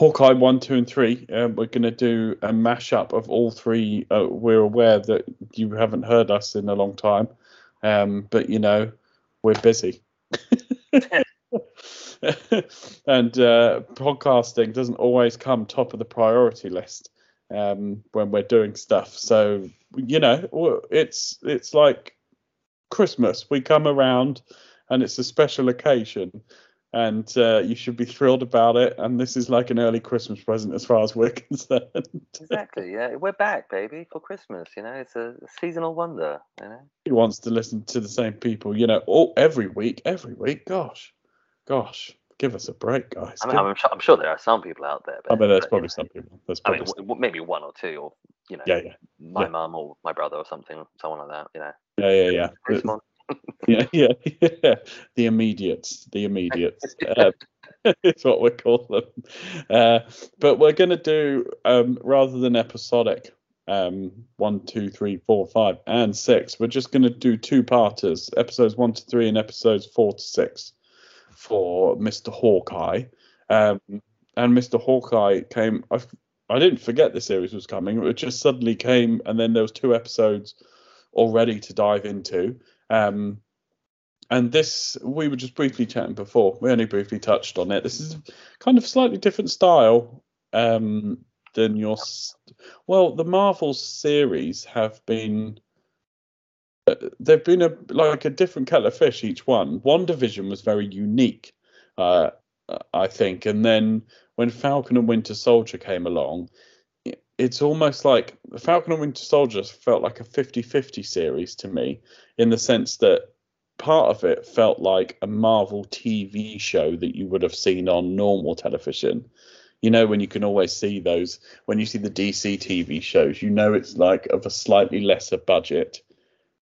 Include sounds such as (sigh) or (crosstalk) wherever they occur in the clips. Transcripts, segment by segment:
Hawkeye one, two, and three. Um, we're going to do a mashup of all three. Uh, we're aware that you haven't heard us in a long time, um, but you know we're busy. (laughs) and uh, podcasting doesn't always come top of the priority list um, when we're doing stuff. So you know, it's it's like Christmas. We come around, and it's a special occasion and uh, you should be thrilled about it. And this is like an early Christmas present as far as we're (laughs) concerned. exactly. Yeah, we're back, baby, for Christmas. You know, it's a seasonal wonder. You know, he wants to listen to the same people. You know, all every week, every week. Gosh, gosh. Give us a break, guys. I mean, I'm, sure, I'm, sure, there are some people out there. But, I mean, there's probably some people. There's probably I mean, maybe one or two, or you know, yeah, yeah. my yeah. mum or my brother or something, someone like that. You know. Yeah, yeah, yeah yeah, yeah. The immediates, the immediates. uh, (laughs) is what we call them. Uh, but we're going to do um, rather than episodic um, one, two, three, four, five, and six. We're just going to do two parters, episodes one to three and episodes four to six for Mr. Hawkeye. Um, and Mr. Hawkeye came. I, I didn't forget the series was coming. It just suddenly came, and then there was two episodes already to dive into. Um, and this, we were just briefly chatting before. We only briefly touched on it. This is kind of slightly different style um, than your. Well, the Marvel series have been. Uh, they've been a like a different kettle of fish each one. WandaVision was very unique, uh, I think, and then when Falcon and Winter Soldier came along, it's almost like Falcon and Winter Soldier felt like a 50-50 series to me in the sense that part of it felt like a Marvel TV show that you would have seen on normal television. You know, when you can always see those, when you see the DC TV shows, you know it's like of a slightly lesser budget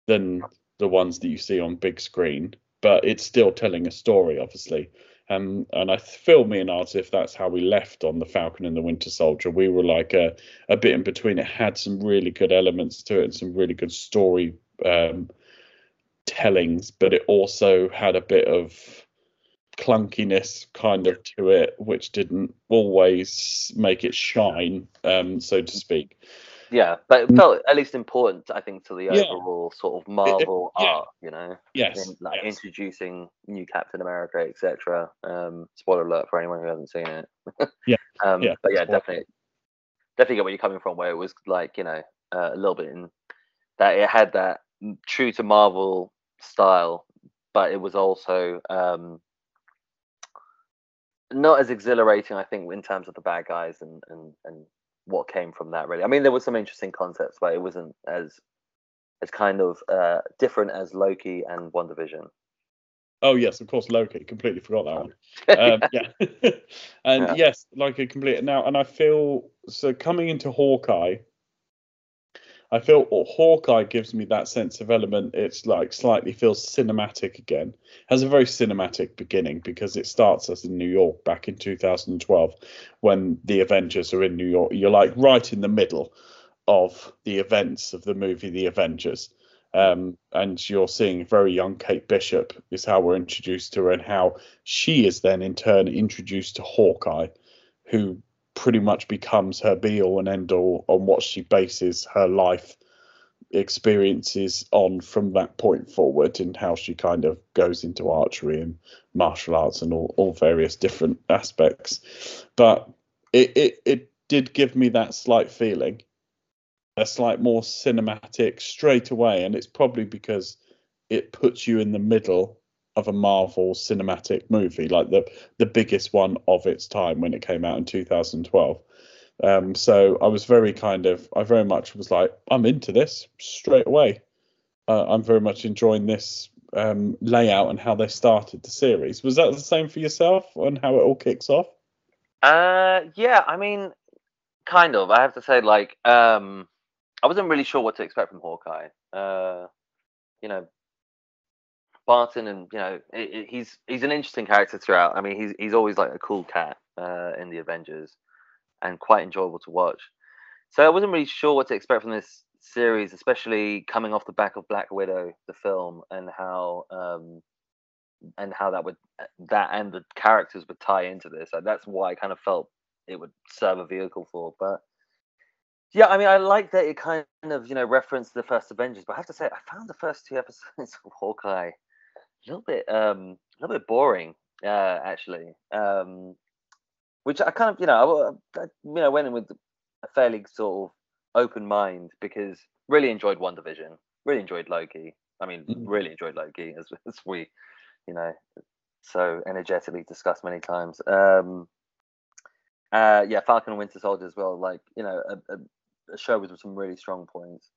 than the ones that you see on big screen, but it's still telling a story, obviously. Um, and I feel me and as if that's how we left on the Falcon and the Winter Soldier. We were like a, a bit in between. It had some really good elements to it and some really good story um, tellings, but it also had a bit of clunkiness kind of to it, which didn't always make it shine, um, so to speak. Yeah, but it mm. felt at least important, I think, to the yeah. overall sort of Marvel it, it, yeah. art, you know. Yes. In, like yes. introducing new Captain America, etc. Um, spoiler alert for anyone who hasn't seen it. yeah. (laughs) Um, yeah. But yeah, definitely, definitely get where you're coming from. Where it was like, you know, uh, a little bit in that it had that true to Marvel style, but it was also um, not as exhilarating, I think, in terms of the bad guys and and and what came from that really. I mean, there were some interesting concepts, but it wasn't as as kind of uh, different as Loki and WandaVision. Oh yes, of course, Loki. Completely forgot that one. (laughs) um, yeah, (laughs) and yeah. yes, like a complete now. And I feel so coming into Hawkeye. I feel Hawkeye gives me that sense of element. It's like slightly feels cinematic again. Has a very cinematic beginning because it starts us in New York back in 2012 when the Avengers are in New York. You're like right in the middle of the events of the movie The Avengers. Um, and you're seeing very young Kate Bishop is how we're introduced to her, and how she is then in turn introduced to Hawkeye, who pretty much becomes her be all and end all on what she bases her life experiences on from that point forward and how she kind of goes into archery and martial arts and all, all various different aspects. But it, it it did give me that slight feeling a slight more cinematic straight away. And it's probably because it puts you in the middle of a Marvel cinematic movie, like the the biggest one of its time when it came out in 2012. Um, so I was very kind of, I very much was like, I'm into this straight away. Uh, I'm very much enjoying this um, layout and how they started the series. Was that the same for yourself and how it all kicks off? Uh, yeah, I mean, kind of. I have to say, like, um, I wasn't really sure what to expect from Hawkeye. Uh, you know, Barton, and you know, he's he's an interesting character throughout. I mean, he's he's always like a cool cat uh, in the Avengers, and quite enjoyable to watch. So I wasn't really sure what to expect from this series, especially coming off the back of Black Widow, the film, and how um, and how that would that and the characters would tie into this. Like, that's why I kind of felt it would serve a vehicle for. But yeah, I mean, I like that it kind of you know referenced the first Avengers, but I have to say, I found the first two episodes (laughs) of Hawkeye a little bit um a little bit boring, uh, actually. Um, which I kind of you know I, I you know went in with a fairly sort of open mind because really enjoyed WandaVision, really enjoyed Loki. I mean, mm. really enjoyed Loki as, (laughs) as we, you know, so energetically discussed many times. Um, uh, yeah, Falcon and Winter Soldier as well. Like you know, a, a, a show with some really strong points.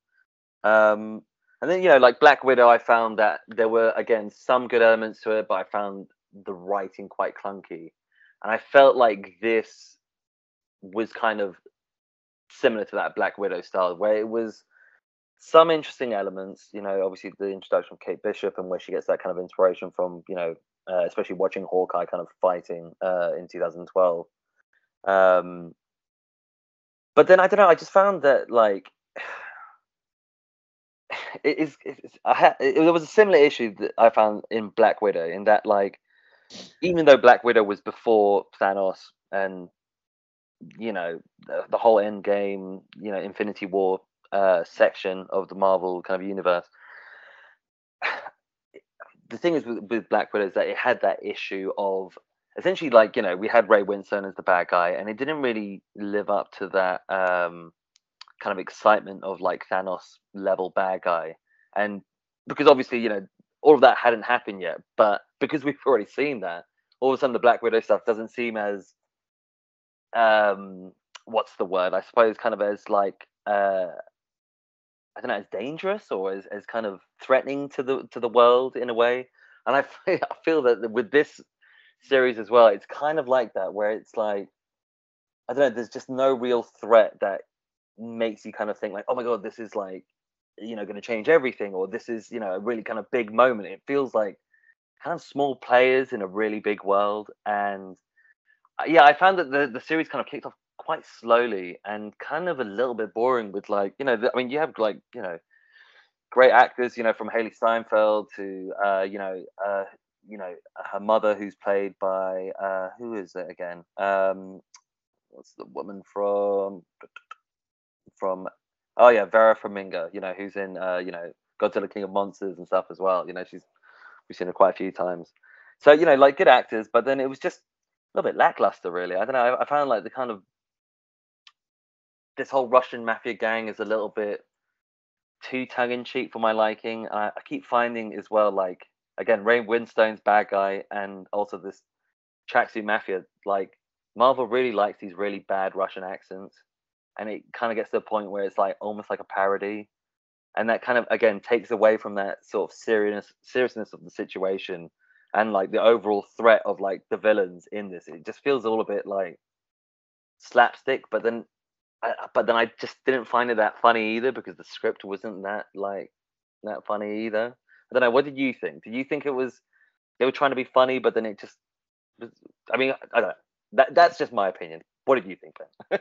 Um, and then you know, like Black Widow, I found that there were again some good elements to it, but I found the writing quite clunky, and I felt like this was kind of similar to that Black Widow style, where it was some interesting elements. You know, obviously the introduction of Kate Bishop and where she gets that kind of inspiration from. You know, uh, especially watching Hawkeye kind of fighting uh, in 2012. Um, but then I don't know. I just found that like it is. I had, it, was a similar issue that I found in Black Widow in that like even though Black Widow was before Thanos and you know the, the whole end game you know infinity war uh, section of the marvel kind of universe (sighs) the thing is with, with black widow is that it had that issue of essentially like you know we had ray winstone as the bad guy and it didn't really live up to that um, kind of excitement of like thanos level bad guy and because obviously you know all of that hadn't happened yet but because we've already seen that all of a sudden the black widow stuff doesn't seem as um what's the word? I suppose kind of as like uh I don't know, as dangerous or as, as kind of threatening to the to the world in a way. And I (laughs) feel, I feel that with this series as well, it's kind of like that, where it's like I don't know, there's just no real threat that makes you kind of think like, oh my god, this is like you know going to change everything, or this is you know a really kind of big moment. It feels like kind of small players in a really big world, and uh, yeah, I found that the the series kind of kicked off quite slowly and kind of a little bit boring with like you know the, I mean you have like you know great actors you know from Hailee Steinfeld to uh, you know uh, you know her mother who's played by uh, who is it again um, what's the woman from from oh yeah Vera Farmiga you know who's in uh, you know Godzilla King of Monsters and stuff as well you know she's we've seen her quite a few times so you know like good actors but then it was just a little bit lackluster, really. I don't know. I, I found like the kind of this whole Russian mafia gang is a little bit too tongue in cheek for my liking. I, I keep finding as well, like again, Ray Winstone's bad guy, and also this tracksuit mafia. Like Marvel really likes these really bad Russian accents, and it kind of gets to the point where it's like almost like a parody, and that kind of again takes away from that sort of seriousness seriousness of the situation and like the overall threat of like the villains in this. It just feels all a bit like slapstick, but then, I, but then I just didn't find it that funny either because the script wasn't that like that funny either. I don't know. What did you think? Did you think it was they were trying to be funny, but then it just was? I mean, I don't know. That that's just my opinion. What did you think, Ben?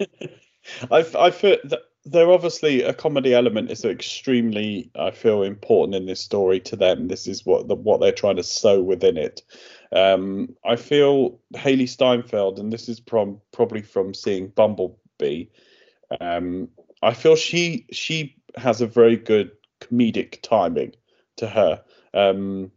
(laughs) I I feel that there obviously a comedy element is extremely I feel important in this story to them. This is what the, what they're trying to sow within it. Um, I feel Hailee Steinfeld, and this is from probably from seeing Bumblebee. Um, I feel she she has a very good comedic timing to her. Um,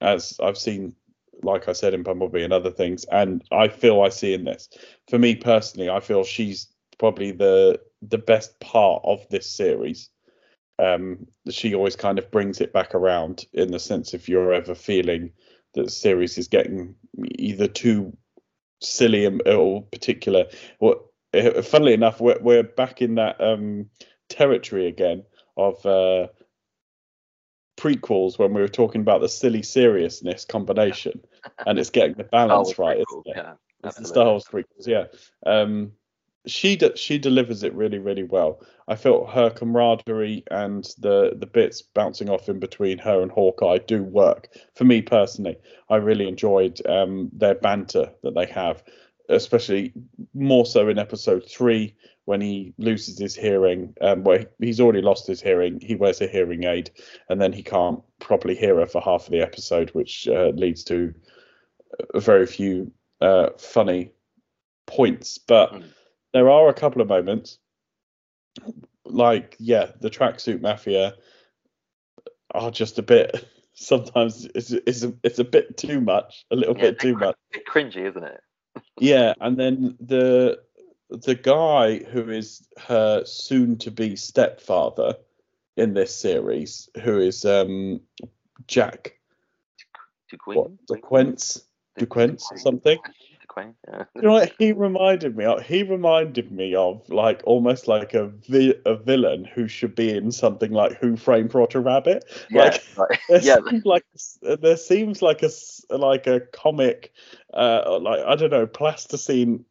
as I've seen like I said in Bumblebee and other things, and I feel I see in this. For me personally, I feel she's probably the the best part of this series. Um, she always kind of brings it back around in the sense if you're ever feeling that the series is getting either too silly or particular. Well, funnily enough, we're, we're back in that um, territory again of uh, prequels when we were talking about the silly seriousness combination, (laughs) and it's getting the balance right, isn't it? Yeah. it's the Star Wars prequels, yeah. Um, she de- she delivers it really really well. I felt her camaraderie and the the bits bouncing off in between her and Hawkeye do work for me personally. I really enjoyed um, their banter that they have, especially more so in episode three when he loses his hearing. Um, where he's already lost his hearing, he wears a hearing aid, and then he can't properly hear her for half of the episode, which uh, leads to a very few uh, funny points, but. Mm there are a couple of moments, like yeah, the tracksuit mafia are just a bit. (laughs) Sometimes it's it's a, it's a bit too much, a little yeah, bit too much. bit cringy, isn't it? (laughs) yeah, and then the the guy who is her soon-to-be stepfather in this series, who is um Jack DeQueen, DeQuence, DeQuence, something. Yeah. (laughs) You know what he reminded me of? He reminded me of like almost like a vi- a villain who should be in something like Who Framed Roger Rabbit. Yeah, like, (laughs) (laughs) there yeah. Seems like there seems like a like a comic, uh, like I don't know, plasticine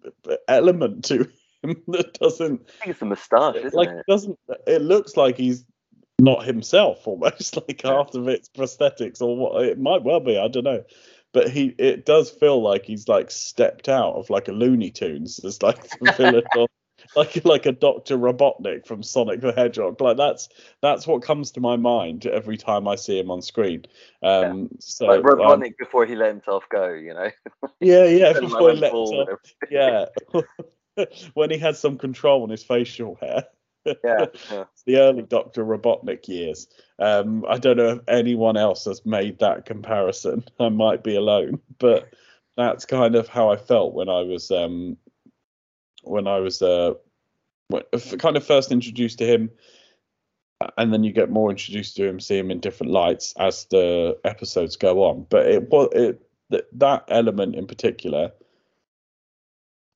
element to him that doesn't. I think it's the moustache, isn't like, it? Doesn't it looks like he's not himself almost like half of it's prosthetics or what it might well be i don't know but he it does feel like he's like stepped out of like a Looney Tunes as like (laughs) the villain like like a Doctor Robotnik from Sonic the Hedgehog. Like that's that's what comes to my mind every time I see him on screen. Um, yeah. so like Robotnik um, before he let himself go, you know. (laughs) Yeah, yeah, (laughs) before he let himself. Yeah. when he had some control on his facial hair yeah, (laughs) yeah. the early Doctor Robotnik years. Um, I don't know if anyone else has made that comparison. (laughs) I might be alone, but that's kind of how I felt when I was um, when I was uh, kind of first introduced to him, and then you get more introduced to him, see him in different lights as the episodes go on. But it was it that element in particular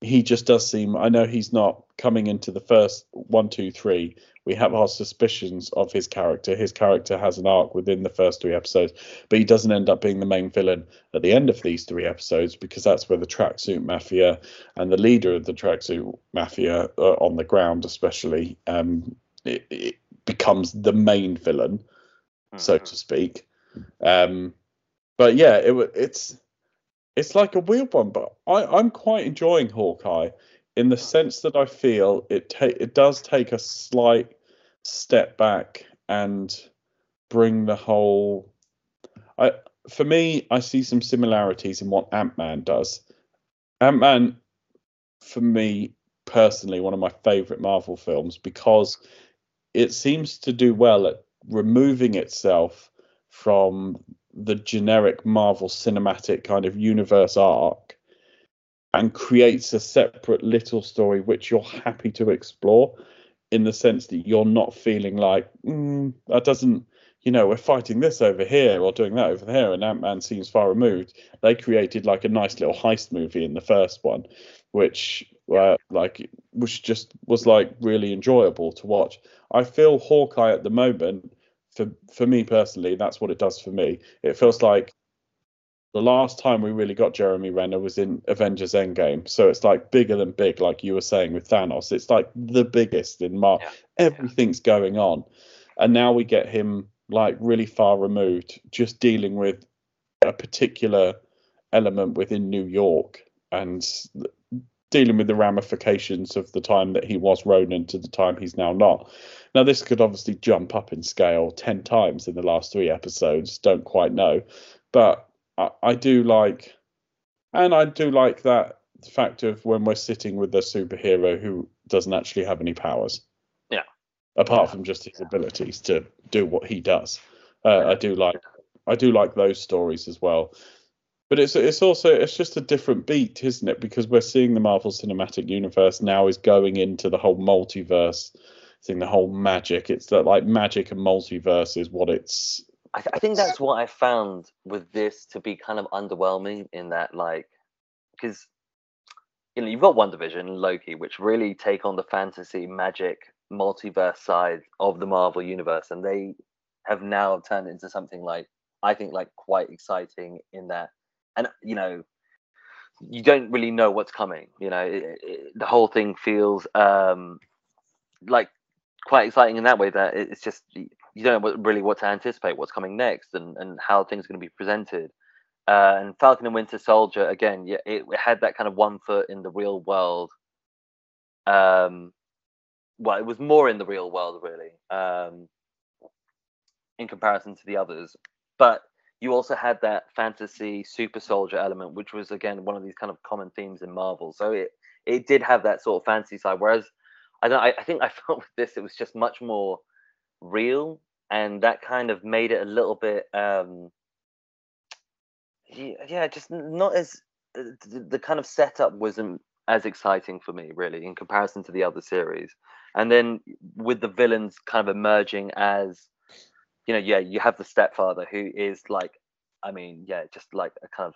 he just does seem. I know he's not coming into the first one, two, three. We have our suspicions of his character. His character has an arc within the first three episodes, but he doesn't end up being the main villain at the end of these three episodes because that's where the tracksuit mafia and the leader of the tracksuit mafia uh, on the ground, especially, um, it, it becomes the main villain, mm-hmm. so to speak. Um, but yeah, it, it's it's like a weird one, but I, I'm quite enjoying Hawkeye in the sense that I feel it ta- it does take a slight step back and bring the whole. I for me, I see some similarities in what Ant Man does. Ant Man, for me personally, one of my favorite Marvel films because it seems to do well at removing itself from the generic Marvel cinematic kind of universe arc and creates a separate little story which you're happy to explore in the sense that you're not feeling like mm, that doesn't you know we're fighting this over here or doing that over here and ant-man seems far removed. They created like a nice little heist movie in the first one which uh, like which just was like really enjoyable to watch. I feel hawkeye at the moment for for me personally, that's what it does for me. It feels like the last time we really got Jeremy Renner was in Avengers Endgame. So it's like bigger than big, like you were saying with Thanos. It's like the biggest in Marvel. Yeah. Everything's yeah. going on. And now we get him like really far removed, just dealing with a particular element within New York and dealing with the ramifications of the time that he was Ronin to the time he's now not. Now, this could obviously jump up in scale 10 times in the last three episodes, don't quite know. But I, I do like, and I do like that fact of when we're sitting with a superhero who doesn't actually have any powers. Yeah. Apart from just his abilities to do what he does. Uh, I do like I do like those stories as well but it's it's also it's just a different beat, isn't it? Because we're seeing the Marvel Cinematic Universe now is going into the whole multiverse the whole magic. It's that like magic and multiverse is what it's. I, th- I think that's what I found with this to be kind of underwhelming in that like because you know you've got WandaVision, Loki, which really take on the fantasy magic multiverse side of the Marvel universe, and they have now turned into something like I think like quite exciting in that and you know you don't really know what's coming. You know, it, it, the whole thing feels um, like quite exciting in that way that it's just you don't know really what to anticipate, what's coming next, and and how things are going to be presented. Uh, and Falcon and Winter Soldier again, yeah, it, it, had that kind of one foot in the real world. Um, well, it was more in the real world really, um, in comparison to the others. But you also had that fantasy super soldier element, which was again one of these kind of common themes in Marvel. So it it did have that sort of fantasy side. Whereas I don't, I, I think I (laughs) felt with this it was just much more real, and that kind of made it a little bit. Um, yeah, just not as uh, the kind of setup wasn't as exciting for me really in comparison to the other series. And then with the villains kind of emerging as you know, yeah, you have the stepfather who is like, I mean, yeah, just like a kind of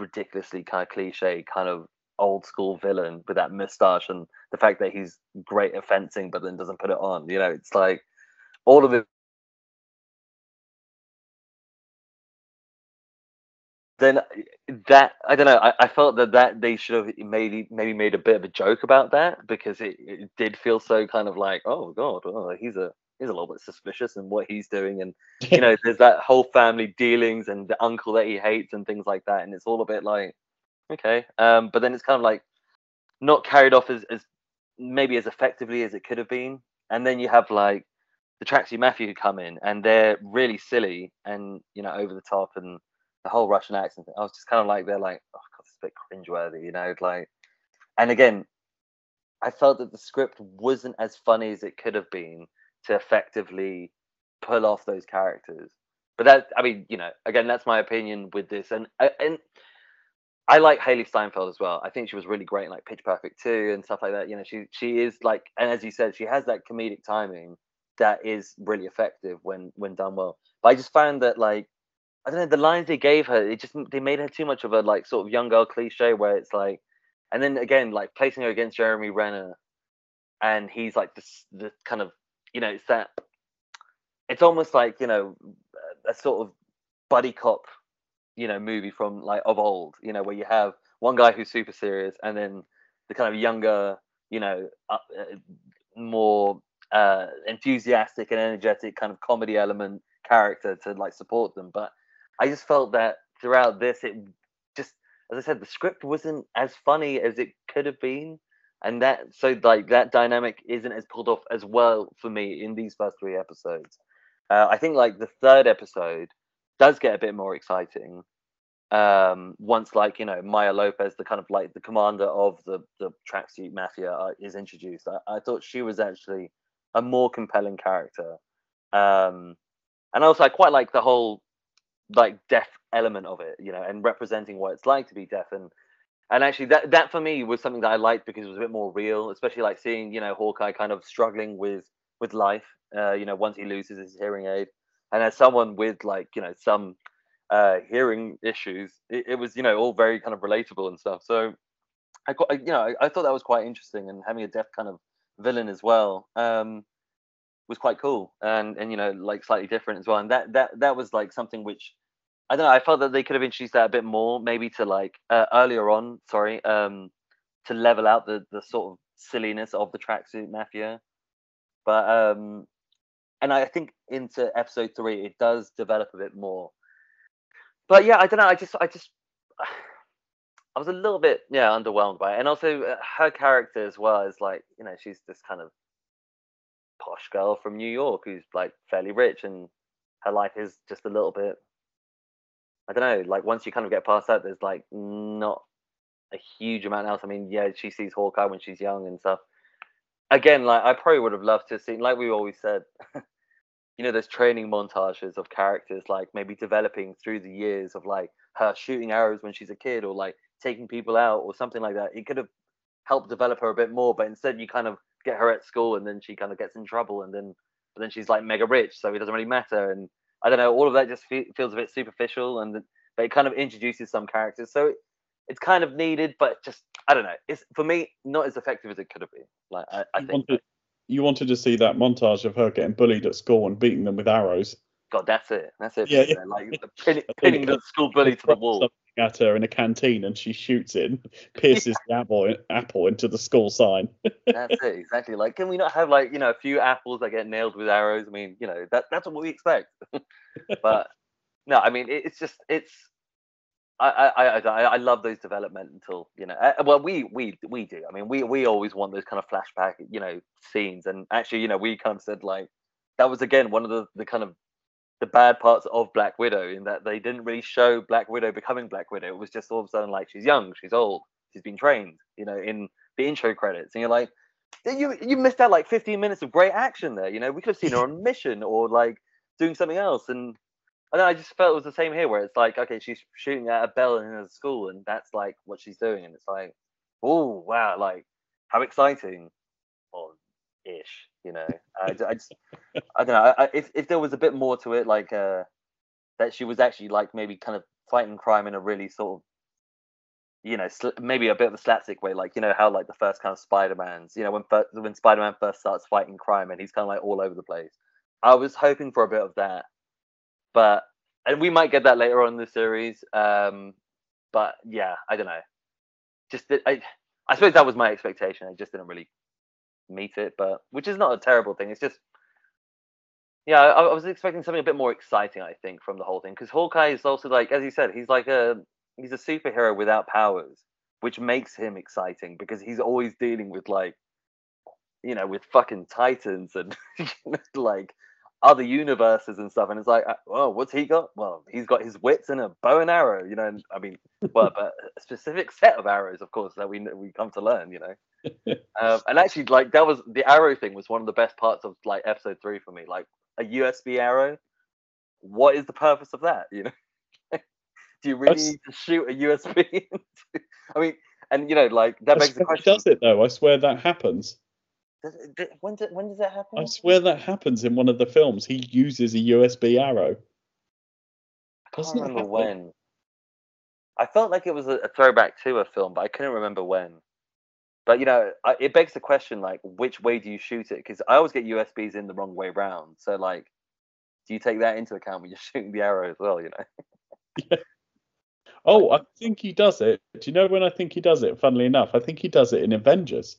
ridiculously kind of cliche, kind of old school villain with that mustache and the fact that he's great at fencing but then doesn't put it on. You know, it's like all of it. Then that I don't know. I, I felt that that they should have maybe maybe made a bit of a joke about that because it, it did feel so kind of like oh god, oh, he's a he's a little bit suspicious in what he's doing and you (laughs) know there's that whole family dealings and the uncle that he hates and things like that and it's all a bit like okay um but then it's kind of like not carried off as, as maybe as effectively as it could have been and then you have like the tracksuit mafia who come in and they're really silly and you know over the top and the whole russian accent thing. i was just kind of like they're like oh god it's a bit cringeworthy you know like and again i felt that the script wasn't as funny as it could have been to effectively pull off those characters. But that, I mean, you know, again, that's my opinion with this, and uh, and I like Hailee Steinfeld as well. I think she was really great in like Pitch Perfect 2 and stuff like that. You know, she she is like, and as you said, she has that comedic timing that is really effective when when done well. But I just found that like I don't know the lines they gave her, it just they made her too much of a like sort of young girl cliche where it's like, and then again like placing her against Jeremy Renner, and he's like this the kind of you know, it's that it's almost like you know a sort of buddy cop, you know, movie from like of old, you know, where you have one guy who's super serious and then the kind of younger, you know, uh, more uh, enthusiastic and energetic kind of comedy element character to like support them. But I just felt that throughout this, it just, as I said, the script wasn't as funny as it could have been and that so like that dynamic isn't as pulled off as well for me in these first three episodes. Uh, I think like the third episode does get a bit more exciting um, once like you know Maya Lopez, the kind of like the commander of the the tracksuit mafia, uh, is introduced. I, I, thought she was actually a more compelling character, um, and also I quite like the whole like deaf element of it, you know, and representing what it's like to be deaf. And and actually that that for me was something that I liked because it was a bit more real, especially like seeing you know Hawkeye kind of struggling with with life, uh, you know, once he loses his hearing aid, and as someone with like you know some uh, hearing issues, it, it, was you know all very kind of relatable and stuff. So I got you know I, I, thought that was quite interesting, and having a deaf kind of villain as well um, was quite cool, and and you know like slightly different as well, and that that that was like something which I don't know. I felt that they could have introduced that a bit more, maybe to like uh, earlier on. Sorry, um, to level out the the sort of silliness of the tracksuit mafia. But um, and I think into episode three, it does develop a bit more. But yeah, I don't know. I just, I just, (sighs) I was a little bit yeah underwhelmed by it, and also uh, her character as well is like you know she's this kind of posh girl from New York who's like fairly rich, and her life is just a little bit I don't know, like once you kind of get past that, there's like not a huge amount else. I mean, yeah, she sees Hawkeye when she's young and stuff. Again, like I probably would have loved to see, like we always said, (laughs) you know, there's training montages of characters, like maybe developing through the years of like her shooting arrows when she's a kid, or like taking people out, or something like that. It could have helped develop her a bit more, but instead you kind of get her at school, and then she kind of gets in trouble, and then but then she's like mega rich, so it doesn't really matter, and I don't know. All of that just fe- feels a bit superficial, and but it kind of introduces some characters, so it, it's kind of needed, but just I don't know. It's for me not as effective as it could have been. Like I, I think. You wanted to see that montage of her getting bullied at school and beating them with arrows. God, that's it. That's it. Yeah, yeah. Like pinning, (laughs) pinning the school bully to the wall. at her in a canteen and she shoots it, (laughs) pierces the apple apple into the school sign. (laughs) that's it, exactly. Like, can we not have like you know a few apples that get nailed with arrows? I mean, you know that that's what we expect. but no, I mean it, it's just it's. I, I, I, I love those developmental, you know. Uh, well, we we we do. I mean, we we always want those kind of flashback, you know, scenes. And actually, you know, we kind of said like that was again one of the the kind of the bad parts of Black Widow in that they didn't really show Black Widow becoming Black Widow. It was just all of a sudden like she's young, she's old, she's been trained, you know, in the intro credits, and you're like, you you missed out like 15 minutes of great action there. You know, we could have seen her on mission or like doing something else, and and I just felt it was the same here, where it's like, okay, she's shooting at a bell in a school, and that's like what she's doing, and it's like, oh wow, like how exciting, or ish. You know, I, I just, I don't know. I, if if there was a bit more to it, like uh, that she was actually like maybe kind of fighting crime in a really sort of, you know, sl- maybe a bit of a slapstick way, like you know how like the first kind of Spider Man's, you know, when first, when Spider Man first starts fighting crime and he's kind of like all over the place. I was hoping for a bit of that, but and we might get that later on in the series. Um, but yeah, I don't know. Just I, I suppose that was my expectation. I just didn't really meet it, but which is not a terrible thing. It's just, yeah, I, I was expecting something a bit more exciting. I think from the whole thing because Hawkeye is also like, as you said, he's like a he's a superhero without powers, which makes him exciting because he's always dealing with like, you know, with fucking titans and (laughs) like other universes and stuff. And it's like, oh, what's he got? Well, he's got his wits and a bow and arrow, you know. And, I mean, (laughs) well, but a specific set of arrows, of course, that we we come to learn, you know. (laughs) um, and actually, like that was the arrow thing was one of the best parts of like episode three for me. Like a USB arrow. What is the purpose of that? You know. (laughs) Do you really need to shoot a USB? I mean, and you know, like that begs the question. Does it though? I swear that happens. Does it, when, does, when does that happen? I swear that happens in one of the films. He uses a USB arrow. I can't remember when. I felt like it was a, a, throwback to a film, but I couldn't remember when. But you know, I, it begs the question, like, which way do you shoot it? Because I always get USBs in the wrong way round. So, like, do you take that into account when you're (laughs) shooting the arrow as well? You know. yeah. (laughs) Oh, I think he does it. Do you know when I think he does it? Funnily enough, I think he does it in Avengers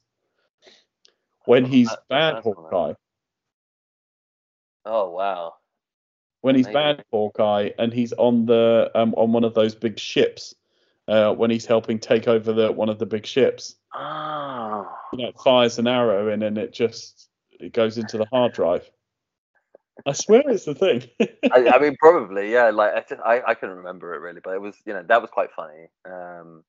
when he's bad Hawkeye. Oh wow! When he's bad Hawkeye and he's on the um, on one of those big ships, uh, when he's helping take over the one of the big ships. Oh. You know, fires an arrow in and it just it goes into the hard drive. I swear it's the thing. I, I, (laughs) mean, probably, yeah. Like I, just, I, I couldn't remember it really, but it was, you know, that was quite funny. Um,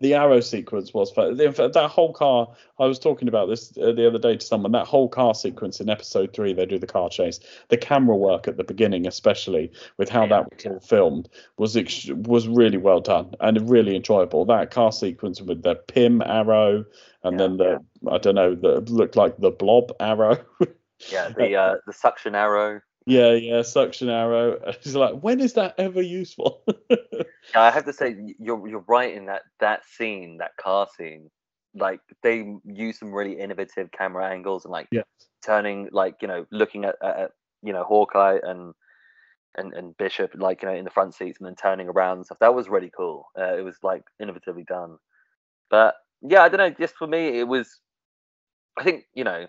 the arrow sequence was in fact that whole car i was talking about this uh, the other day to someone that whole car sequence in episode three they do the car chase. The camera work at the beginning especially with how yeah, that was all filmed was ex- was really well done and really enjoyable. That car sequence with the Pym arrow and yeah, then the i don't know the looked like the blob arrow. (laughs) Yeah the uh the suction arrow yeah, yeah, suction arrow. (laughs) It's like, when is that ever useful? (laughs) yeah, I have to say, you're you're right in that that scene, that car scene. Like they use some really innovative camera angles and like yes. turning, like you know, looking at, at you know Hawkeye and and and Bishop, like you know, in the front seats and then turning around and stuff. That was really cool. Uh, it was like innovatively done. But yeah, I don't know. Just for me, it was. I think you know,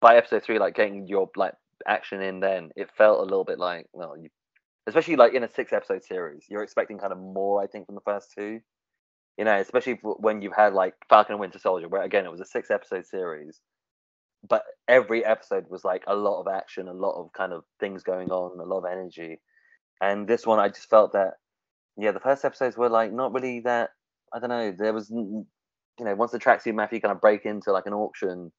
by episode three, like getting your like action in then, it felt a little bit like, well, you, especially like in a six episode series, you're expecting kind of more, I think, from the first two. You know, especially when you've had like Falcon and Winter Soldier, where again it was a six episode series, but every episode was like a lot of action, a lot of kind of things going on, a lot of energy. And this one, I just felt that, yeah, the first episodes were like not really that. I don't know. There was, you know, once the tracksuit mafia kind of break into like an auction,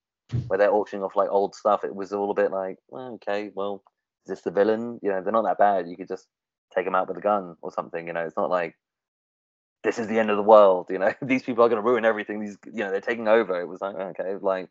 where they're auctioning off like old stuff, it was all a bit like, well, okay, well, is this the villain? You know, they're not that bad. You could just take them out with a gun or something. You know, it's not like this is the end of the world. You know, (laughs) these people are going to ruin everything. These, you know, they're taking over. It was like, okay, like,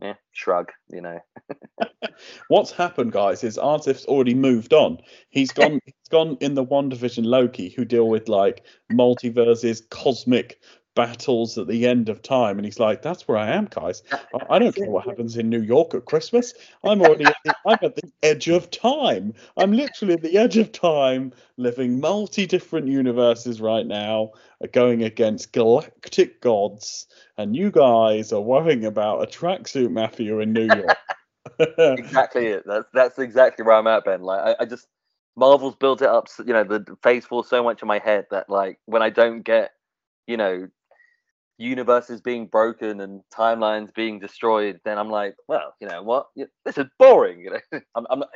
yeah, shrug. You know. (laughs) What's happened, guys, is Artif's already moved on. He's gone. (laughs) he's gone in the WandaVision Loki, who deal with like multiverses, cosmic battles at the end of time, and he's like, "That's where I am, guys. I, I don't care what happens in New York at Christmas. I'm already at the, I'm at the edge of time. I'm literally at the edge of time, living multi different universes right now, going against galactic gods, and you guys are worrying about a tracksuit mafia in New York." (laughs) (laughs) exactly it. That's that's exactly where I'm at, Ben. Like I, I just Marvel's built it up, you know, the Phase Four so much in my head that like when I don't get, you know, universes being broken and timelines being destroyed, then I'm like, well, you know what, this is boring. You know, (laughs) I'm, I'm not.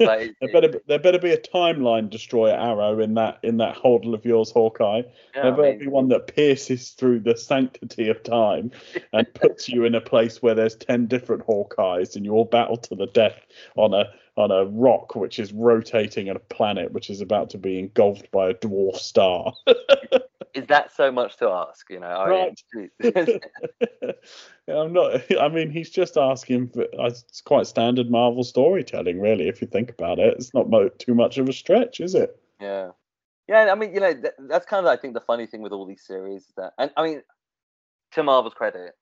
Like, (laughs) there better there better be a timeline destroyer arrow in that in that hodl of yours, Hawkeye. Yeah, there better I mean, be one that pierces through the sanctity of time and puts you in a place where there's ten different Hawkeyes and you all battle to the death on a on a rock which is rotating on a planet which is about to be engulfed by a dwarf star. (laughs) is that so much to ask? You know, right. (laughs) I'm not. I mean, he's just asking for. Uh, it's quite standard Marvel storytelling, really. If you think about it, it's not mo- too much of a stretch, is it? Yeah, yeah. I mean, you know, th- that's kind of I think the funny thing with all these series is that, and I mean, to Marvel's credit,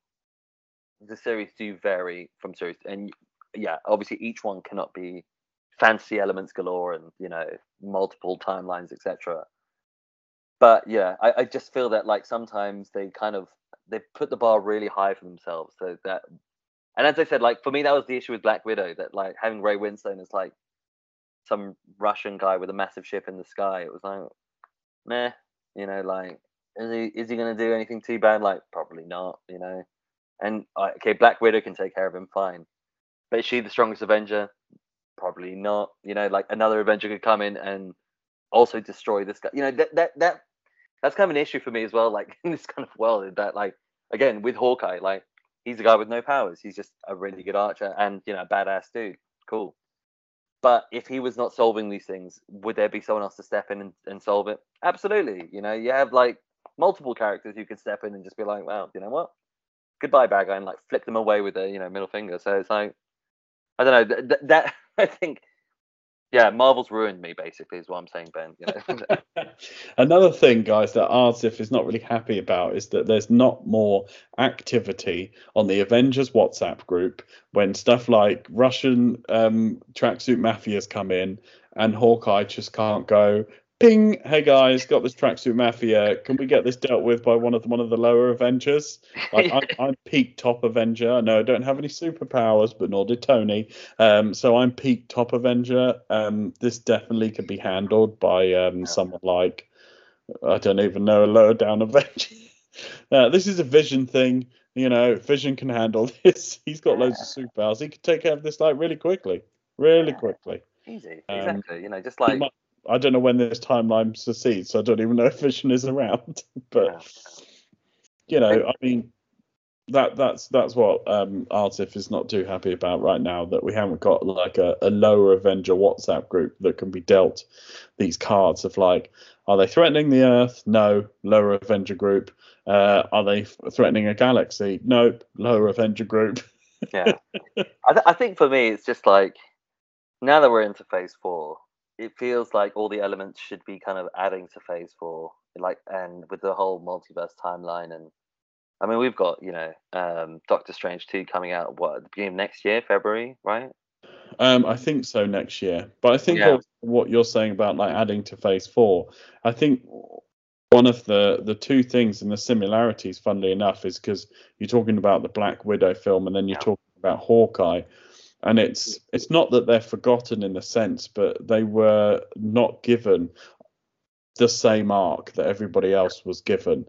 the series do vary from series, and yeah, obviously each one cannot be fantasy elements galore and you know multiple timelines, etc but yeah, I, I just feel that like sometimes they kind of they put the bar really high for themselves. So that, and as I said, like for me, that was the issue with Black Widow. That like having Ray Winstone as like some Russian guy with a massive ship in the sky. It was like, meh, you know, like is he is he gonna do anything too bad? Like probably not, you know. And okay, Black Widow can take care of him fine, but is she the strongest Avenger? Probably not. You know, like another Avenger could come in and also destroy this guy. You know that that that that's kind of an issue for me as well. Like (laughs) in this kind of world, that like again with Hawkeye, like he's a guy with no powers. He's just a really good archer and you know badass dude. Cool. But if he was not solving these things, would there be someone else to step in and, and solve it? Absolutely. You know, you have like multiple characters who could step in and just be like, "Well, you know what? Goodbye, bad guy," and like flip them away with a you know middle finger. So it's like, I don't know. That, that (laughs) I think yeah, Marvel's ruined me. Basically, is what I'm saying, Ben. You know? (laughs) (laughs) Another thing, guys, that Artif is not really happy about is that there's not more activity on the Avengers WhatsApp group when stuff like Russian um, tracksuit mafias come in and Hawkeye just can't go ping. Hey guys got this tracksuit mafia. Can we get this dealt with by one of the, one of the lower avengers? Like I'm, (laughs) I'm, peak top avenger. No, i don't have any superpowers but nor did tony. Um, so i'm peak top avenger. Um, this definitely could be handled by um, someone like i don't even know a lower down avenger. (laughs) Uh, this is a vision thing you know vision can handle (laughs) this. He's got yeah. loads of superpowers. He could take care of this like really quickly. Really yeah. quickly. Easy. Um, exactly. You know just like I don't know when this timeline succeeds, so I don't even know if Vision is around. (laughs) but you know, I mean, that that's that's what um, Artif is not too happy about right now. That we haven't got like a, a lower Avenger WhatsApp group that can be dealt these cards of like, are they threatening the Earth? No, lower Avenger group. Uh, are they threatening a galaxy? Nope, lower Avenger group. yeah, (laughs) I, th- I think for me, it's just like now that we're into Phase Four, it feels like all the elements should be kind of adding to phase four like and with the whole multiverse timeline and i mean we've got you know um doctor strange 2 coming out what at the beginning of next year february right um i think so next year but i think yeah. what you're saying about like adding to phase four i think one of the the two things and the similarities funnily enough is because you're talking about the black widow film and then you're yeah. talking about hawkeye and it's it's not that they're forgotten in the sense, but they were not given the same arc that everybody else was given,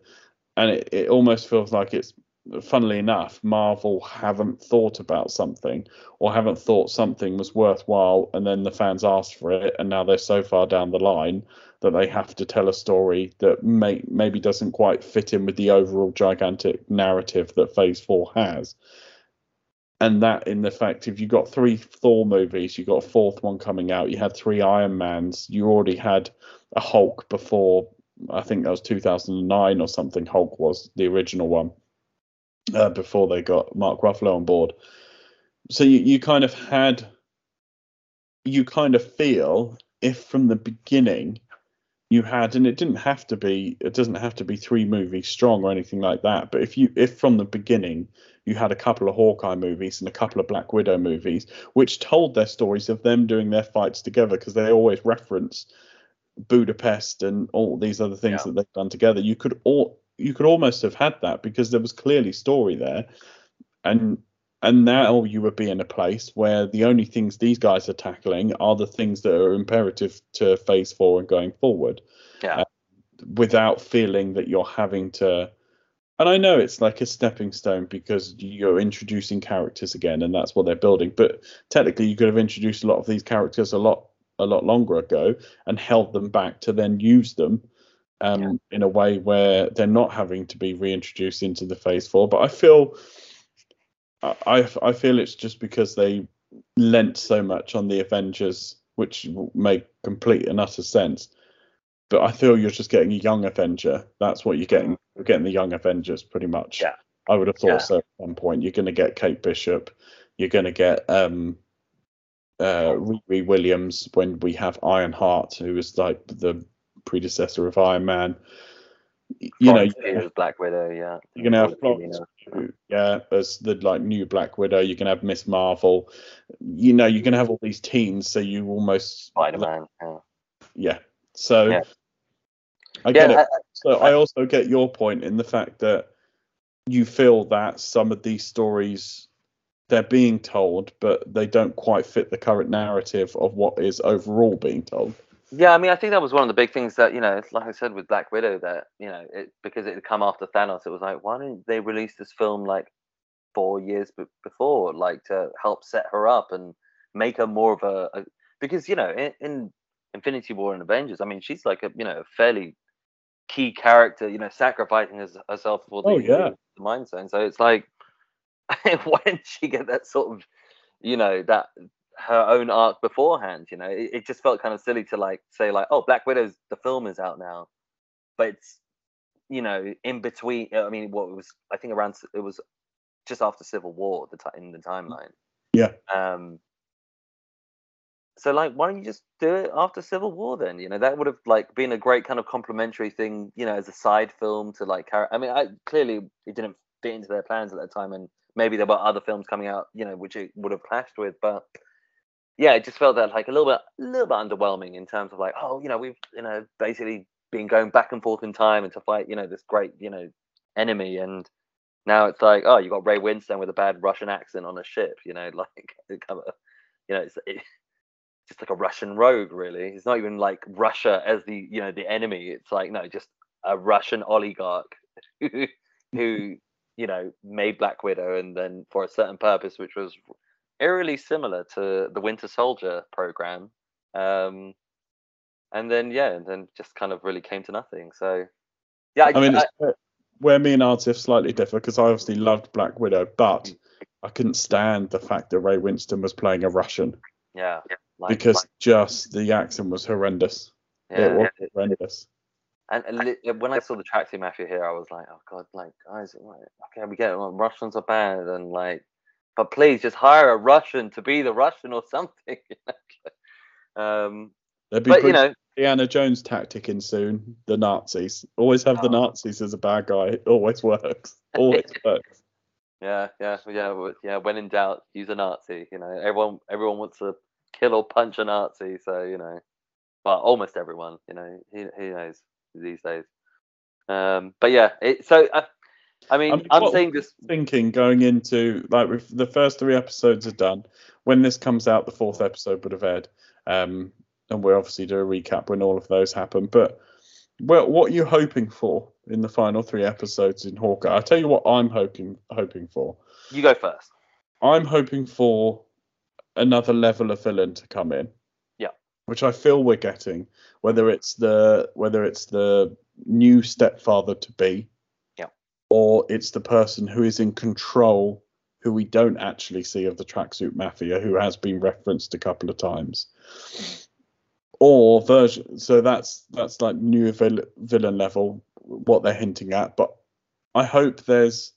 and it, it almost feels like it's funnily enough, Marvel haven't thought about something or haven't thought something was worthwhile, and then the fans asked for it, and now they're so far down the line that they have to tell a story that may, maybe doesn't quite fit in with the overall gigantic narrative that Phase Four has and that in the fact if you got three Thor movies, you got a fourth one coming out, you had three Iron Mans, you already had a Hulk before I think that was 2009 or something. Hulk was the original one uh, before they got Mark Ruffalo on board. So you, you kind of had, you kind of feel if from the beginning you had, and it didn't have to be, it doesn't have to be three movies strong or anything like that. But if you, if from the beginning you had a couple of Hawkeye movies and a couple of Black Widow movies, which told their stories of them doing their fights together, because they always reference Budapest and all these other things yeah. that they've done together. You could all, you could almost have had that because there was clearly story there, and and now you would be in a place where the only things these guys are tackling are the things that are imperative to phase four and going forward. Yeah. Uh, without feeling that you're having to and I know it's like a stepping stone because you're introducing characters again and that's what they're building. But technically you could have introduced a lot of these characters a lot a lot longer ago and held them back to then use them um, yeah. in a way where they're not having to be reintroduced into the phase four. But I feel I I feel it's just because they lent so much on the Avengers, which make complete and utter sense. But I feel you're just getting a young Avenger. That's what you're getting. You're getting the young Avengers, pretty much. Yeah. I would have thought yeah. so at one point. You're going to get Kate Bishop. You're going to get um, uh, Riri Williams when we have Ironheart, who is like the predecessor of Iron Man you know, Black Widow, yeah. You're gonna have Florence, yeah, as the like new Black Widow. You can have Miss Marvel. You know, you're gonna have all these teens, so you almost Spider Man. Yeah. yeah. So yeah. I get yeah, it. So I, I also get your point in the fact that you feel that some of these stories they're being told, but they don't quite fit the current narrative of what is overall being told. Yeah, I mean, I think that was one of the big things that you know, like I said with Black Widow, that you know, it because it had come after Thanos, it was like, why didn't they release this film like four years b- before, like to help set her up and make her more of a, a because you know, in, in, Infinity War and Avengers, I mean, she's like a you know a fairly key character, you know, sacrificing his, herself for the, oh, yeah. the Mind Stone. So it's like, (laughs) why didn't she get that sort of, you know, that her own arc beforehand. You know, it, it, just felt kind of silly to like say like, oh, Black Widow's the film is out now, but it's you know in between. I mean, what it was I think around it was just after Civil War the t- in the timeline. Yeah. Um. So like, why don't you just do it after Civil War then? You know, that would have like been a great kind of complementary thing. You know, as a side film to like. I mean, I clearly it didn't fit into their plans at that time, and maybe there were other films coming out. You know, which it would have clashed with, but yeah, it just felt that like a little bit, a little bit underwhelming in terms of like, oh, you know, we've you know basically been going back and forth in time and to fight, you know, this great, you know, enemy, and now it's like, oh, you got Ray Winstone with a bad Russian accent on a ship, you know, (laughs) like of, you know, it's it, just like a Russian rogue, really. It's not even like Russia as the you know the enemy. It's like no, just a Russian oligarch (laughs) who, who you know made Black Widow and then for a certain purpose, which was eerily similar to the Winter Soldier program. Um, and then yeah, and then just kind of really came to nothing. So yeah, I, I mean, I, where me and Artif slightly differ because I obviously loved Black Widow, but mm. I couldn't stand the fact that Ray Winstone was playing a Russian. Yeah, like, because like, just the accent was horrendous. Yeah, it was yeah, horrendous. And, and when I saw the Tracksuit Mafia here, I was like, oh god, like guys, okay, we get it. Russians are bad, and like but please just hire a Russian to be the Russian or (laughs) something. um, There'd be but, you know, Indiana Jones tactic in soon. The Nazis always have oh. the Nazis as a bad guy. It always (laughs) works. Always (laughs) works. Yeah, yeah, yeah, yeah. When in doubt, use a Nazi. You know, everyone, everyone wants to kill or punch a Nazi. So you know, well, almost everyone. You know, he who knows these days. Um, but yeah, it, so uh, I mean, I mean I'm saying this. Thinking going into like the first three episodes are done. When this comes out, the fourth episode would have aired, um, and we'll obviously do a recap when all of those happen. But well, what are you hoping for in the final three episodes in Hawkeye? I'll tell you what I'm hoping hoping for. You go first. I'm hoping for another level of villain to come in. Yeah. Which I feel we're getting, whether it's the whether it's the new stepfather to be, yeah, or it's the person who is in control who we don't actually see of the tracksuit mafia who has been referenced a couple of times mm-hmm. or version so that's that's like new vil- villain level what they're hinting at but i hope there's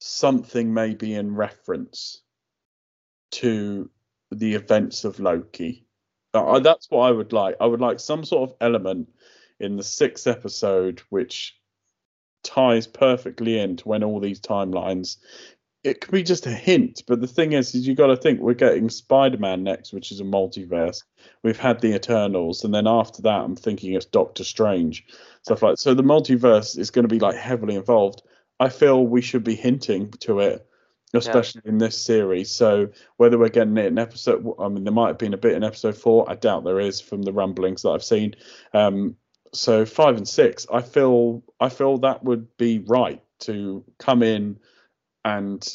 something maybe in reference to the events of loki that's what I would like. I would like some sort of element in the sixth episode which ties perfectly into when all these timelines. It could be just a hint, but the thing is, is you got to think we're getting Spider-Man next, which is a multiverse. We've had the Eternals, and then after that, I'm thinking it's Doctor Strange, stuff like. So the multiverse is going to be like heavily involved. I feel we should be hinting to it especially yeah. in this series. So whether we're getting it in episode, I mean, there might have been a bit in episode four. I doubt there is from the rumblings that I've seen. Um, so five and six, I feel I feel that would be right to come in and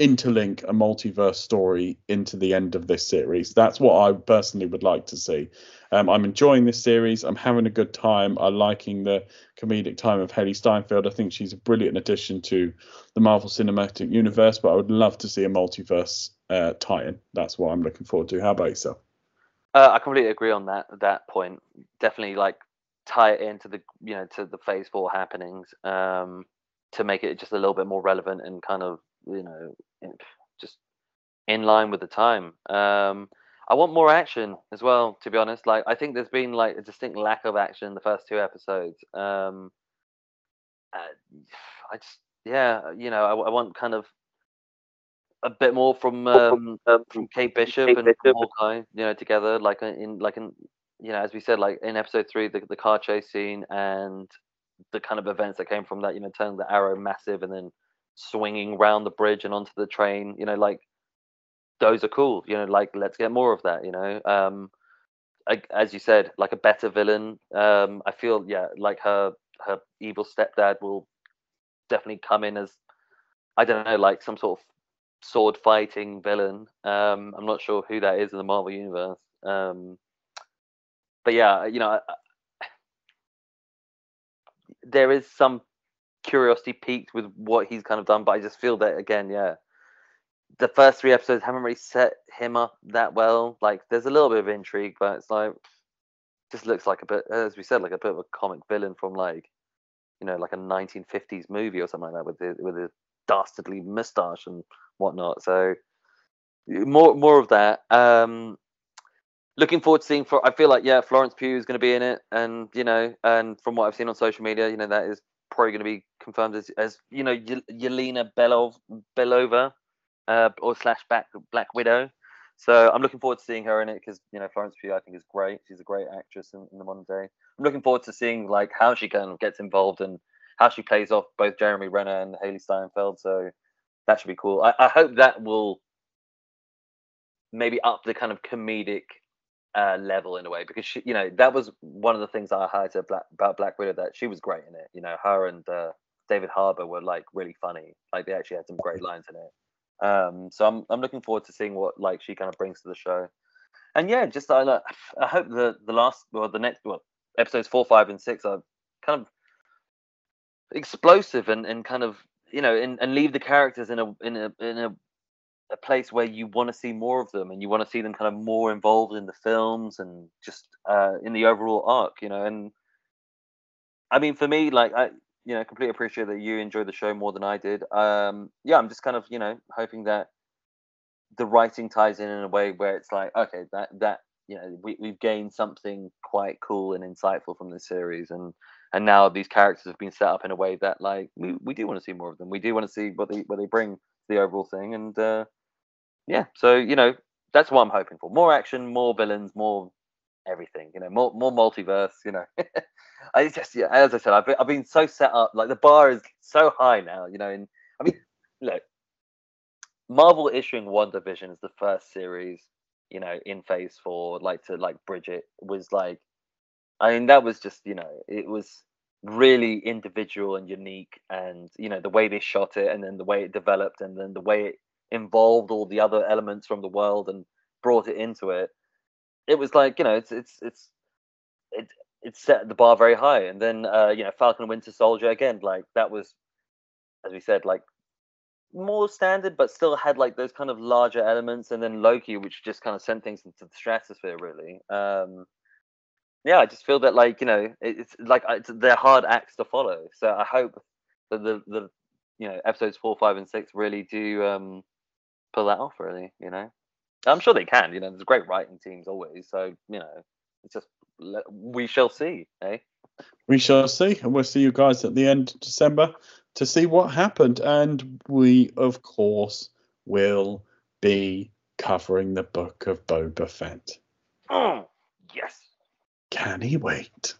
interlink a multiverse story into the end of this series. That's what I personally would like to see. Um, I'm enjoying this series. I'm having a good time. I'm liking the comedic time of Hailee Steinfeld. I think she's a brilliant addition to the Marvel Cinematic Universe. But I would love to see a multiverse uh, tie-in. That's what I'm looking forward to. How about yourself? Uh, I completely agree on that that point. Definitely like tie it into the you know to the Phase Four happenings um, to make it just a little bit more relevant and kind of you know just in line with the time. Um, I want more action as well. To be honest, like I think there's been like a distinct lack of action in the first two episodes. Um, uh, I just yeah, you know, I, I, want kind of a bit more from um, from Kate Bishop Kate and Bishop. Hawkeye, you know, together, like in like in you know, as we said, like in episode three, the the car chase scene and the kind of events that came from that, you know, turning the arrow massive and then swinging round the bridge and onto the train, you know, like those are cool. You know, like let's get more of that. You know, um, as you said, like a better villain. Um, I feel yeah, like her her evil stepdad will definitely come in as I don't know, like some sort of sword fighting villain. Um, I'm not sure who that is in the Marvel universe. Um, but yeah, you know, there is some curiosity peaked with what he's kind of done, but I just feel that again, yeah, the first three episodes haven't really set him up that well. Like, there's a little bit of intrigue, but it's like just looks like a bit, as we said, like a bit of a comic villain from like, you know, like a 1950s movie or something like that with the with a dastardly moustache and whatnot. So more more of that. Um, looking forward to seeing. For I feel like yeah, Florence Pugh is going to be in it, and you know, and from what I've seen on social media, you know, that is probably going to be confirmed as as you know, Yelena Belov Belova uh, or slash Black Black Widow. So I'm looking forward to seeing her in it because you know Florence Pugh I think is great. She's a great actress in, in, the modern day. I'm looking forward to seeing like how she kind of gets involved and how she plays off both Jeremy Renner and Hailee Steinfeld. So that should be cool. I, I hope that will maybe up the kind of comedic uh, level in a way because she, you know, that was one of the things I heard Black, about Black Widow that she was great in it. You know, her and uh, David Harbour were like really funny. Like they actually had some great lines in it. Um, so I'm I'm looking forward to seeing what like she kind of brings to the show. And yeah, just I I hope the the last or the next well episodes four, five, and six are kind of explosive and, and kind of you know and, and leave the characters in a in a in a, a place where you want to see more of them and you want to see them kind of more involved in the films and just uh, in the overall arc, you know. And I mean, for me, like I you know, completely appreciate that you enjoyed the show more than I did. Um, yeah, I'm just kind of, you know, hoping that the writing ties in in a way where it's like, okay, that that you know, we we've gained something quite cool and insightful from this series, and and now these characters have been set up in a way that like we, we do want to see more of them. We do want to see what they what they bring to the overall thing, and uh, yeah, so you know, that's what I'm hoping for: more action, more villains, more everything. You know, more more multiverse. You know, (laughs) I just yeah, as I said, I've been, I've been so set up. Like the bar is so high now. You know, and I mean, look, Marvel issuing WandaVision is the first series. You know, in Phase Four, like to like Bridget was like, I mean, that was just you know, it was really individual and unique, and you know the way they shot it, and then the way it developed, and then the way it involved all the other elements from the world and brought it into it it was like you know it's it's it's it it set the bar very high. And then uh you know falcon winter soldier again like that was as we said like more standard but still had like those kind of larger elements. And then loki which just kind of sent things into the stratosphere really. Um yeah i just feel that like you know it's like it's, they're hard acts to follow. So i hope that the the you know episodes four five and six really do um pull that off really you know I'm sure they can. You know, there's great writing teams always. So you know, it's just we shall see, eh? We shall see, and we'll see you guys at the end of December to see what happened. And we, of course, will be covering the book of Boba Fett. Oh, yes. Can he wait?